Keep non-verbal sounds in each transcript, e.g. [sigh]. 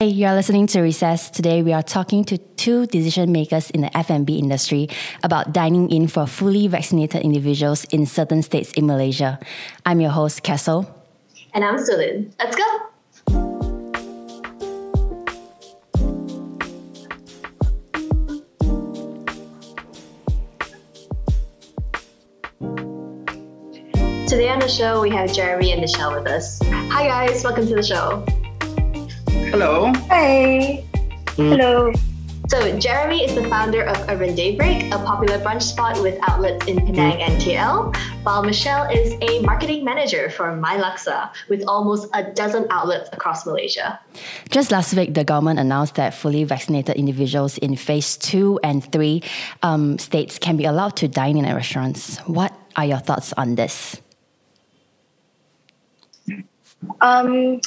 Hey, you're listening to Recess. Today we are talking to two decision makers in the F&B industry about dining in for fully vaccinated individuals in certain states in Malaysia. I'm your host, Castle. And I'm Sulin. Let's go. Today on the show, we have Jeremy and Michelle with us. Hi, guys. Welcome to the show. Hello. Hi. Mm. Hello. So, Jeremy is the founder of Urban Daybreak, a popular brunch spot with outlets in Penang mm. and KL, while Michelle is a marketing manager for My Laksa with almost a dozen outlets across Malaysia. Just last week, the government announced that fully vaccinated individuals in phase two and three um, states can be allowed to dine in at restaurants. What are your thoughts on this? Um,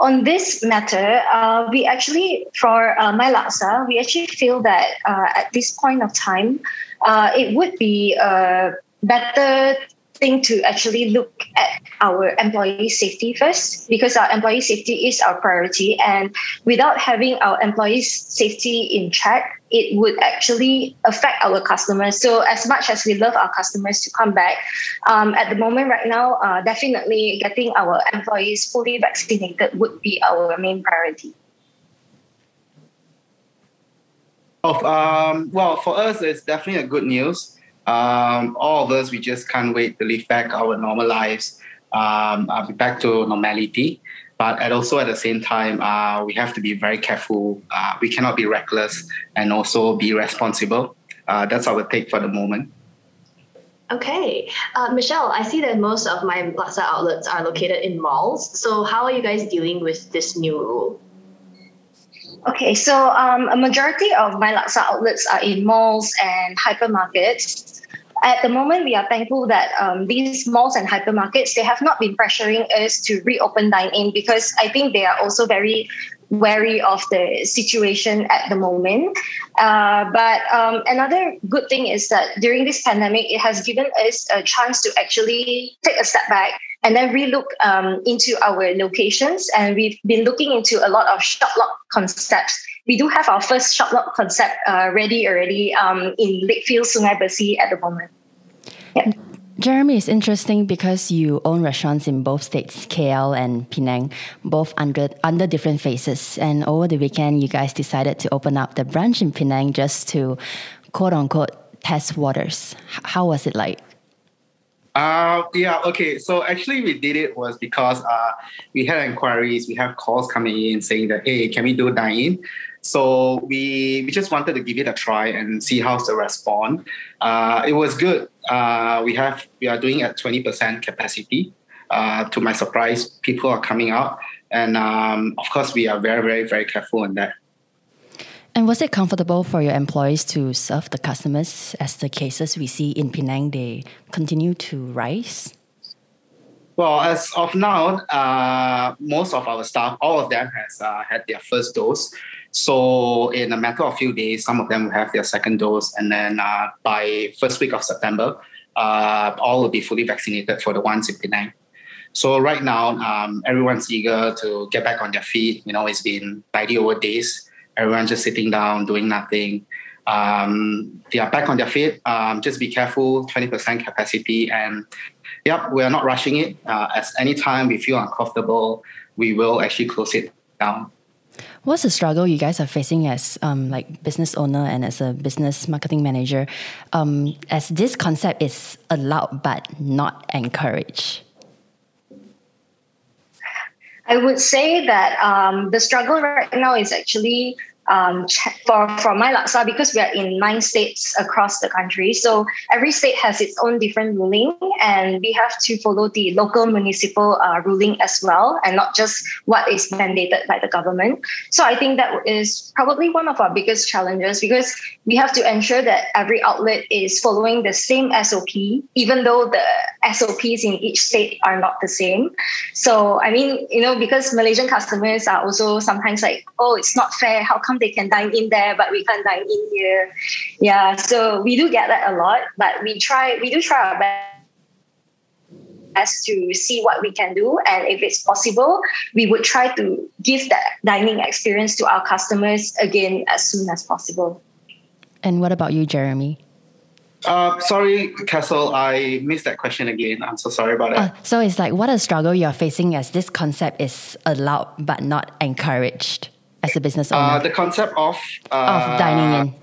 on this matter, uh, we actually, for uh, My Laksa, we actually feel that uh, at this point of time, uh, it would be a better thing to actually look at our employee safety first because our employee safety is our priority. And without having our employees' safety in check, it would actually affect our customers. So, as much as we love our customers to come back, um, at the moment right now, uh, definitely getting our employees fully vaccinated would be our main priority. Oh, um, well, for us, it's definitely a good news um, all of us, we just can't wait to live back our normal lives, um, uh, back to normality. But at also at the same time, uh, we have to be very careful. Uh, we cannot be reckless and also be responsible. Uh, that's our take for the moment. Okay. Uh, Michelle, I see that most of my Laksa outlets are located in malls. So, how are you guys dealing with this new rule? Okay, so um, a majority of my Laksa outlets are in malls and hypermarkets. At the moment, we are thankful that um, these malls and hypermarkets they have not been pressuring us to reopen dine in because I think they are also very wary of the situation at the moment. Uh, but um, another good thing is that during this pandemic, it has given us a chance to actually take a step back and then relook um, into our locations. And we've been looking into a lot of shop lot concepts we do have our first shop lot concept uh, ready already um, in Lakefield, Sungai Besi at the moment. Yeah. Jeremy, it's interesting because you own restaurants in both states, KL and Penang, both under under different phases. And over the weekend, you guys decided to open up the branch in Penang just to quote unquote test waters. How was it like? Uh, yeah, okay. So actually, we did it was because uh, we had inquiries, we have calls coming in saying that, hey, can we do dine in? So we we just wanted to give it a try and see how's the response. Uh, it was good. Uh, we have we are doing at twenty percent capacity. Uh, to my surprise, people are coming out, and um, of course, we are very very very careful on that. And was it comfortable for your employees to serve the customers as the cases we see in Penang they continue to rise? Well, as of now, uh, most of our staff, all of them has uh, had their first dose. So in a matter of few days, some of them will have their second dose, and then uh, by first week of September, uh, all will be fully vaccinated for the ones in Penang. So right now, um, everyone's eager to get back on their feet. You know, it's been 90 over days. Everyone's just sitting down, doing nothing. Um, they are back on their feet. Um, just be careful, 20% capacity. And yep, we are not rushing it. Uh, as any time we feel uncomfortable, we will actually close it down. What's the struggle you guys are facing as um, like business owner and as a business marketing manager, um, as this concept is allowed but not encouraged? I would say that um, the struggle right now is actually um, for, for my laksa because we are in nine states across the country. So every state has its own different ruling, and we have to follow the local municipal uh, ruling as well, and not just what is mandated by the government. So I think that is probably one of our biggest challenges because we have to ensure that every outlet is following the same SOP, even though the SOPs in each state are not the same. So I mean, you know, because Malaysian customers are also sometimes like, oh, it's not fair. How come they can dine in there, but we can't dine in here. Yeah, so we do get that a lot, but we try, we do try our best. best to see what we can do. And if it's possible, we would try to give that dining experience to our customers again as soon as possible. And what about you, Jeremy? Uh, sorry, Castle, I missed that question again. I'm so sorry about that. Uh, so it's like what a struggle you're facing as this concept is allowed but not encouraged as a business owner. Uh, the concept of uh, of dining in.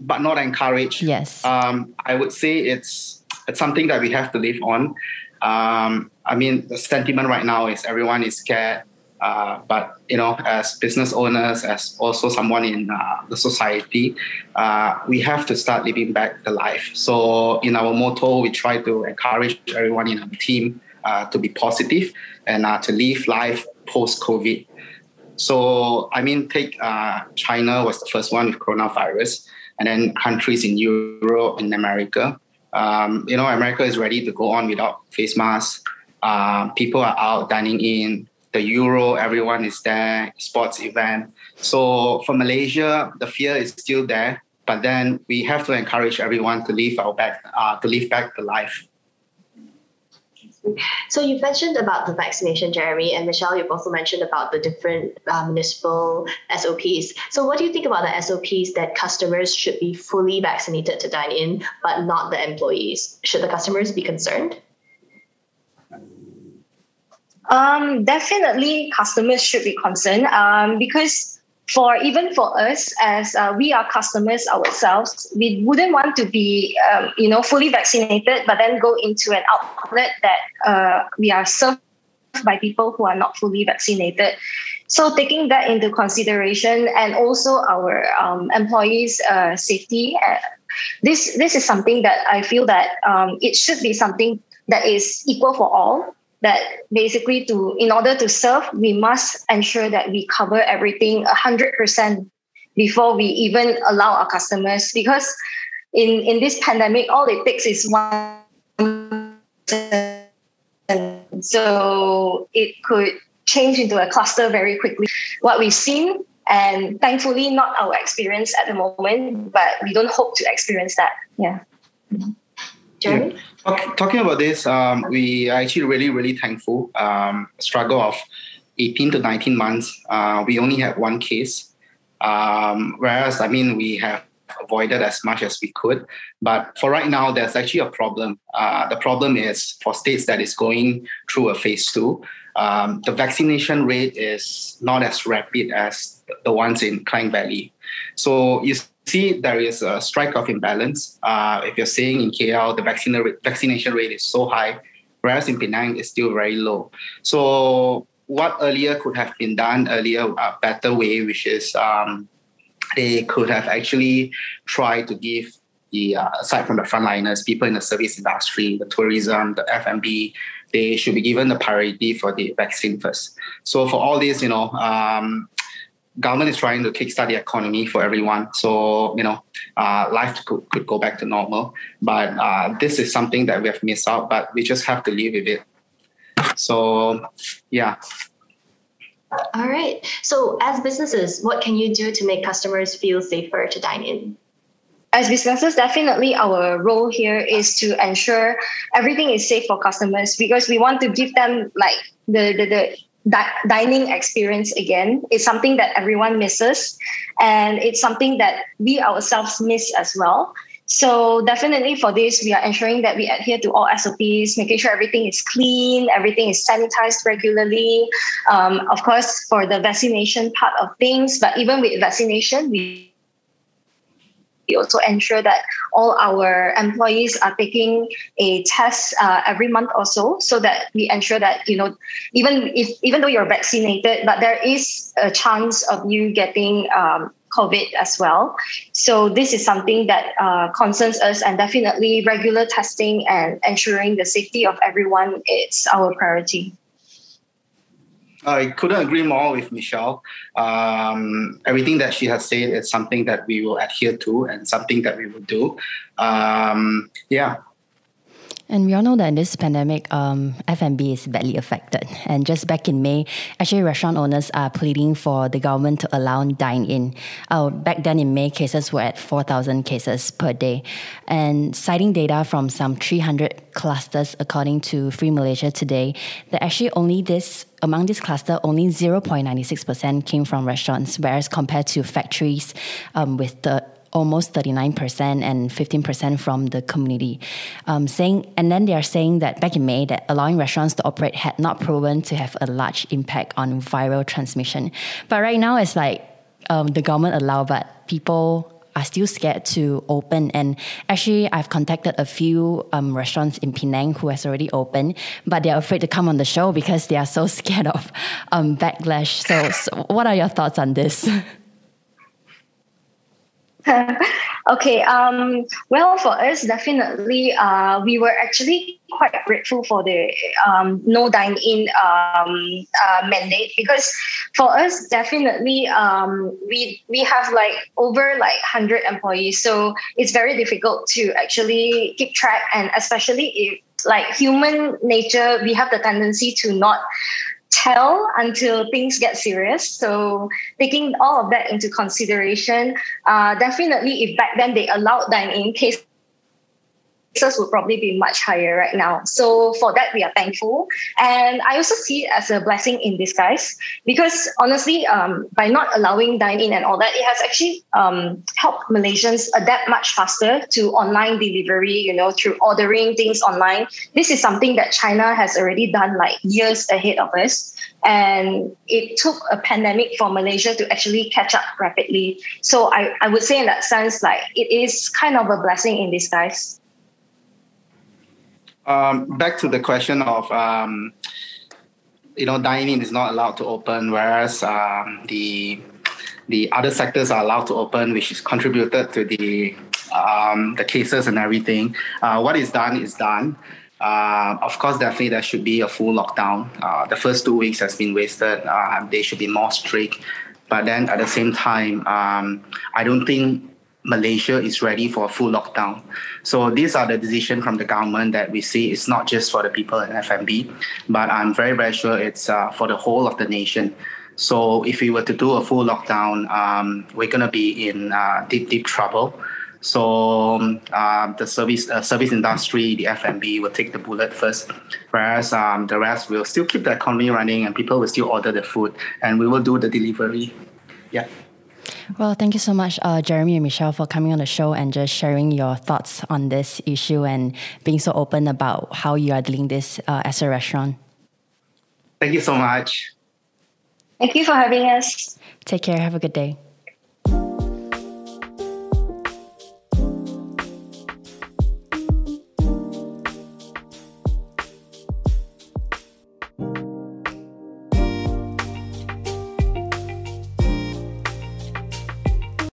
but not encouraged. Yes. Um, I would say it's it's something that we have to live on. Um, I mean, the sentiment right now is everyone is scared. Uh, but you know, as business owners, as also someone in uh, the society, uh, we have to start living back the life. So, in our motto, we try to encourage everyone in our team uh, to be positive and uh, to live life post COVID. So, I mean, take uh, China was the first one with coronavirus, and then countries in Europe and America. Um, you know, America is ready to go on without face masks. people are out dining in the Euro, everyone is there, sports event. So for Malaysia, the fear is still there, but then we have to encourage everyone to live our back, uh, to live back the life. So you mentioned about the vaccination, Jeremy, and Michelle. You've also mentioned about the different uh, municipal SOPs. So what do you think about the SOPs that customers should be fully vaccinated to dine in, but not the employees? Should the customers be concerned? Um, definitely, customers should be concerned um, because for even for us as uh, we are customers ourselves, we wouldn't want to be um, you know fully vaccinated, but then go into an outlet that uh, we are served by people who are not fully vaccinated. So taking that into consideration and also our um, employees' uh, safety, uh, this this is something that I feel that um, it should be something that is equal for all that basically to in order to serve we must ensure that we cover everything 100% before we even allow our customers. Because in in this pandemic all it takes is one person. so it could change into a cluster very quickly. What we've seen and thankfully not our experience at the moment but we don't hope to experience that. Yeah Jeremy? Yeah. Talking about this, um, we are actually really, really thankful. Um, struggle of 18 to 19 months, uh, we only had one case. Um, whereas, I mean, we have avoided as much as we could. But for right now, there's actually a problem. Uh, the problem is for states that is going through a phase two, um, the vaccination rate is not as rapid as the ones in Klang Valley. So you see there is a strike of imbalance. Uh, if you're saying in KL, the vaccination rate is so high, whereas in Penang, it's still very low. So what earlier could have been done earlier, a better way, which is um, they could have actually tried to give the uh, aside from the frontliners, people in the service industry, the tourism, the F&B, they should be given the priority for the vaccine first. So for all this, you know, um, government is trying to kickstart the economy for everyone. So, you know, uh, life could, could go back to normal. But uh, this is something that we have missed out, but we just have to live with it. So, yeah. All right. So, as businesses, what can you do to make customers feel safer to dine in? As businesses, definitely our role here is to ensure everything is safe for customers because we want to give them like the, the, the di- dining experience again. Is something that everyone misses and it's something that we ourselves miss as well. So definitely for this we are ensuring that we adhere to all sops making sure everything is clean everything is sanitized regularly. Um, of course for the vaccination part of things but even with vaccination we we also ensure that all our employees are taking a test uh, every month or so, so that we ensure that you know, even if even though you're vaccinated, but there is a chance of you getting um, COVID as well. So this is something that uh, concerns us, and definitely regular testing and ensuring the safety of everyone is our priority. I couldn't agree more with Michelle. Um, everything that she has said is something that we will adhere to and something that we will do. Um, yeah. And we all know that in this pandemic, um, F&B is badly affected. And just back in May, actually restaurant owners are pleading for the government to allow dine-in. Uh, back then in May, cases were at 4,000 cases per day. And citing data from some 300 clusters, according to Free Malaysia today, that actually only this among this cluster, only 0.96% came from restaurants, whereas compared to factories um, with the almost 39% and 15% from the community. Um, saying, and then they are saying that back in May, that allowing restaurants to operate had not proven to have a large impact on viral transmission. But right now, it's like um, the government allow, but people are still scared to open. And actually, I've contacted a few um, restaurants in Penang who has already opened, but they're afraid to come on the show because they are so [laughs] scared of um, backlash. So, so, what are your thoughts on this? [laughs] [laughs] okay. Um, well, for us, definitely, uh, we were actually quite grateful for the um, no dine in um, uh, mandate because for us, definitely, um, we we have like over like hundred employees, so it's very difficult to actually keep track, and especially if like human nature, we have the tendency to not tell until things get serious. So taking all of that into consideration, uh, definitely if back then they allowed dine-in case cases would probably be much higher right now. So for that, we are thankful. And I also see it as a blessing in disguise because honestly, um, by not allowing dine-in and all that, it has actually um, helped Malaysians adapt much faster to online delivery, you know, through ordering things online. This is something that China has already done like years ahead of us. And it took a pandemic for Malaysia to actually catch up rapidly. So I, I would say in that sense, like it is kind of a blessing in disguise. Um, back to the question of um, you know dining is not allowed to open, whereas um, the the other sectors are allowed to open, which is contributed to the um, the cases and everything. Uh, what is done is done. Uh, of course, definitely there should be a full lockdown. Uh, the first two weeks has been wasted. Uh, they should be more strict. But then at the same time, um, I don't think Malaysia is ready for a full lockdown. So these are the decisions from the government that we see. It's not just for the people in F&B, but I'm very, very sure it's uh, for the whole of the nation. So if we were to do a full lockdown, um, we're going to be in uh, deep, deep trouble. So um, uh, the service uh, service industry, the F&B, will take the bullet first, whereas um, the rest will still keep the economy running and people will still order the food and we will do the delivery. Yeah. Well, thank you so much, uh, Jeremy and Michelle, for coming on the show and just sharing your thoughts on this issue and being so open about how you are dealing this uh, as a restaurant. Thank you so much. Thank you for having us. Take care. Have a good day.